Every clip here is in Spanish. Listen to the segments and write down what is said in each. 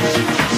Thank you.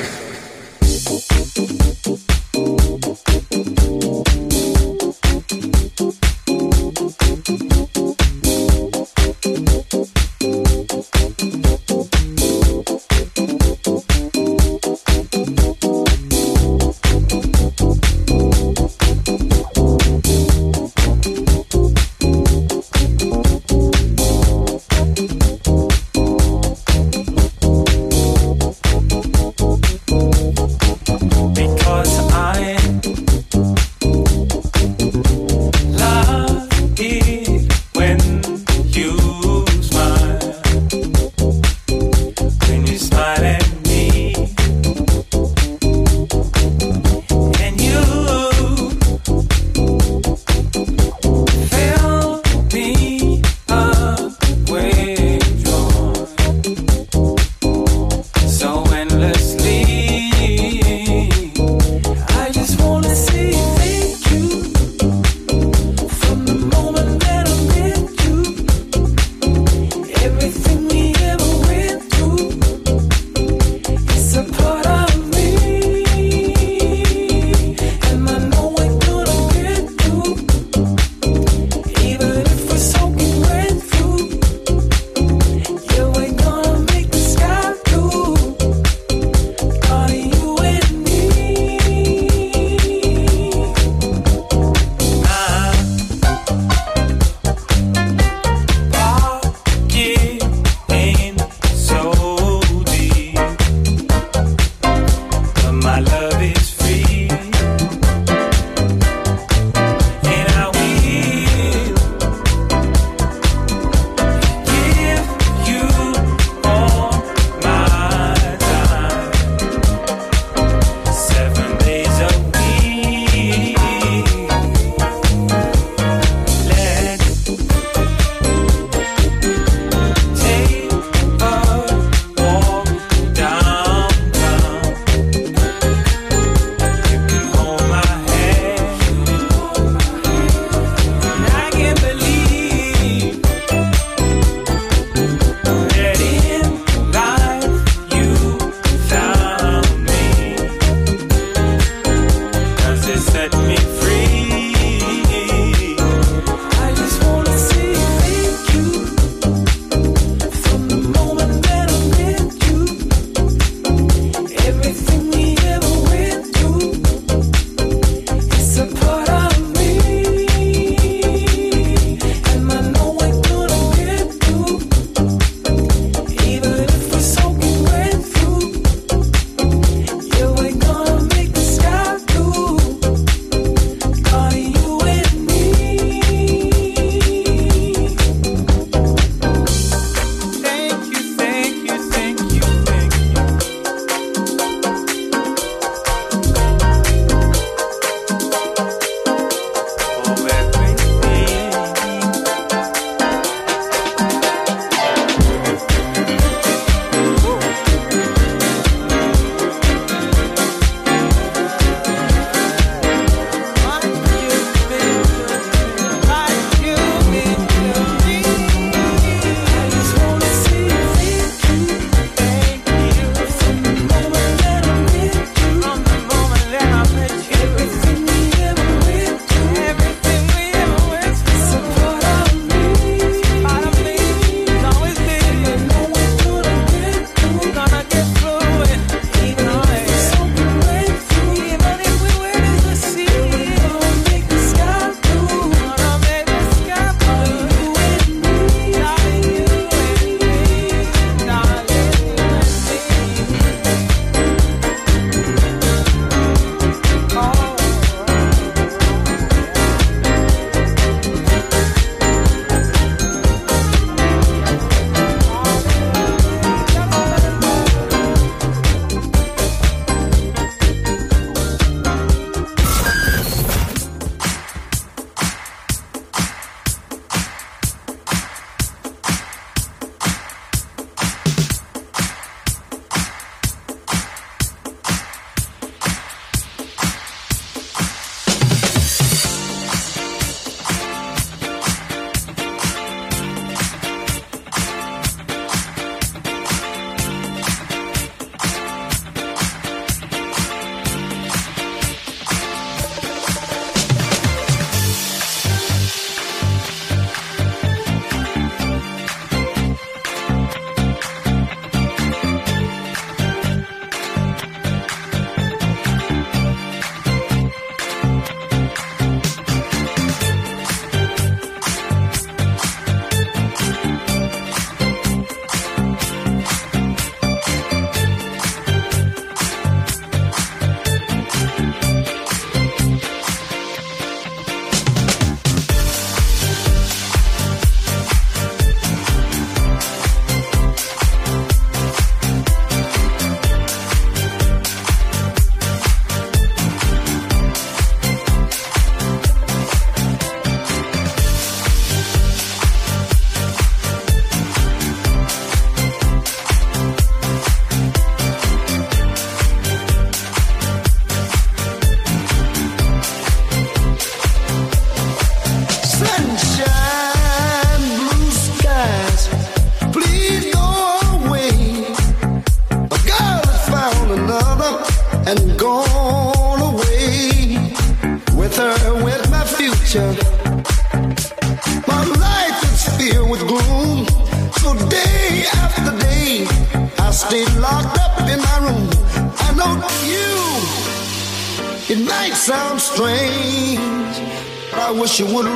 You would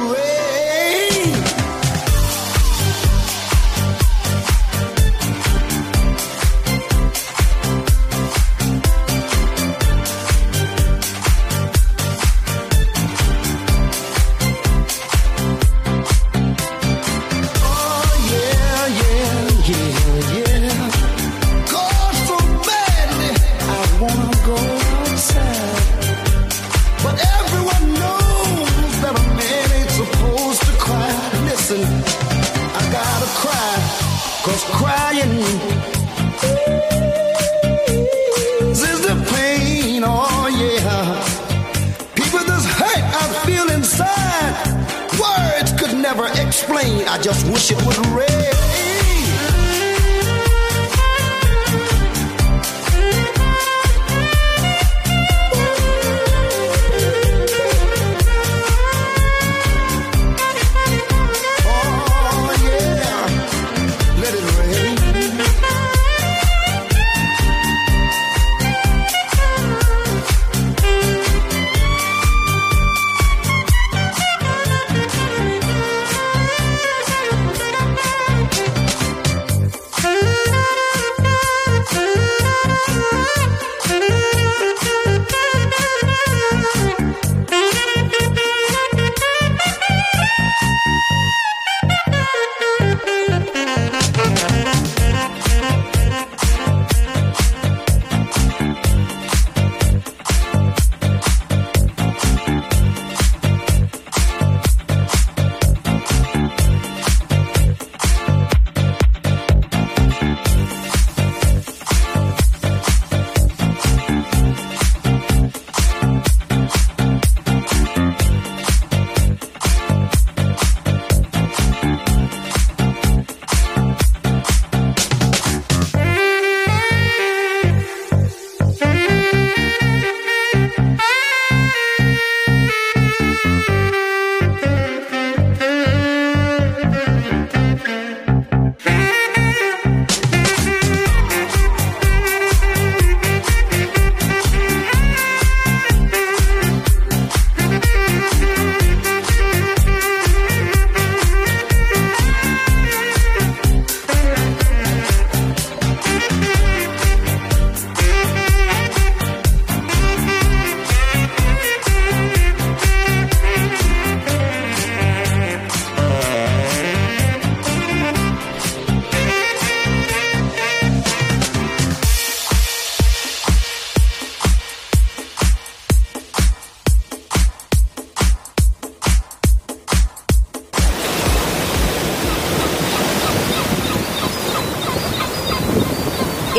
I just wish it would rain.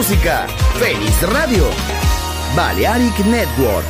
Música! ¡Feliz radio! Balearic Network.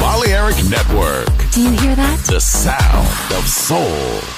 Balearic Network. Do you hear that? The sound of soul.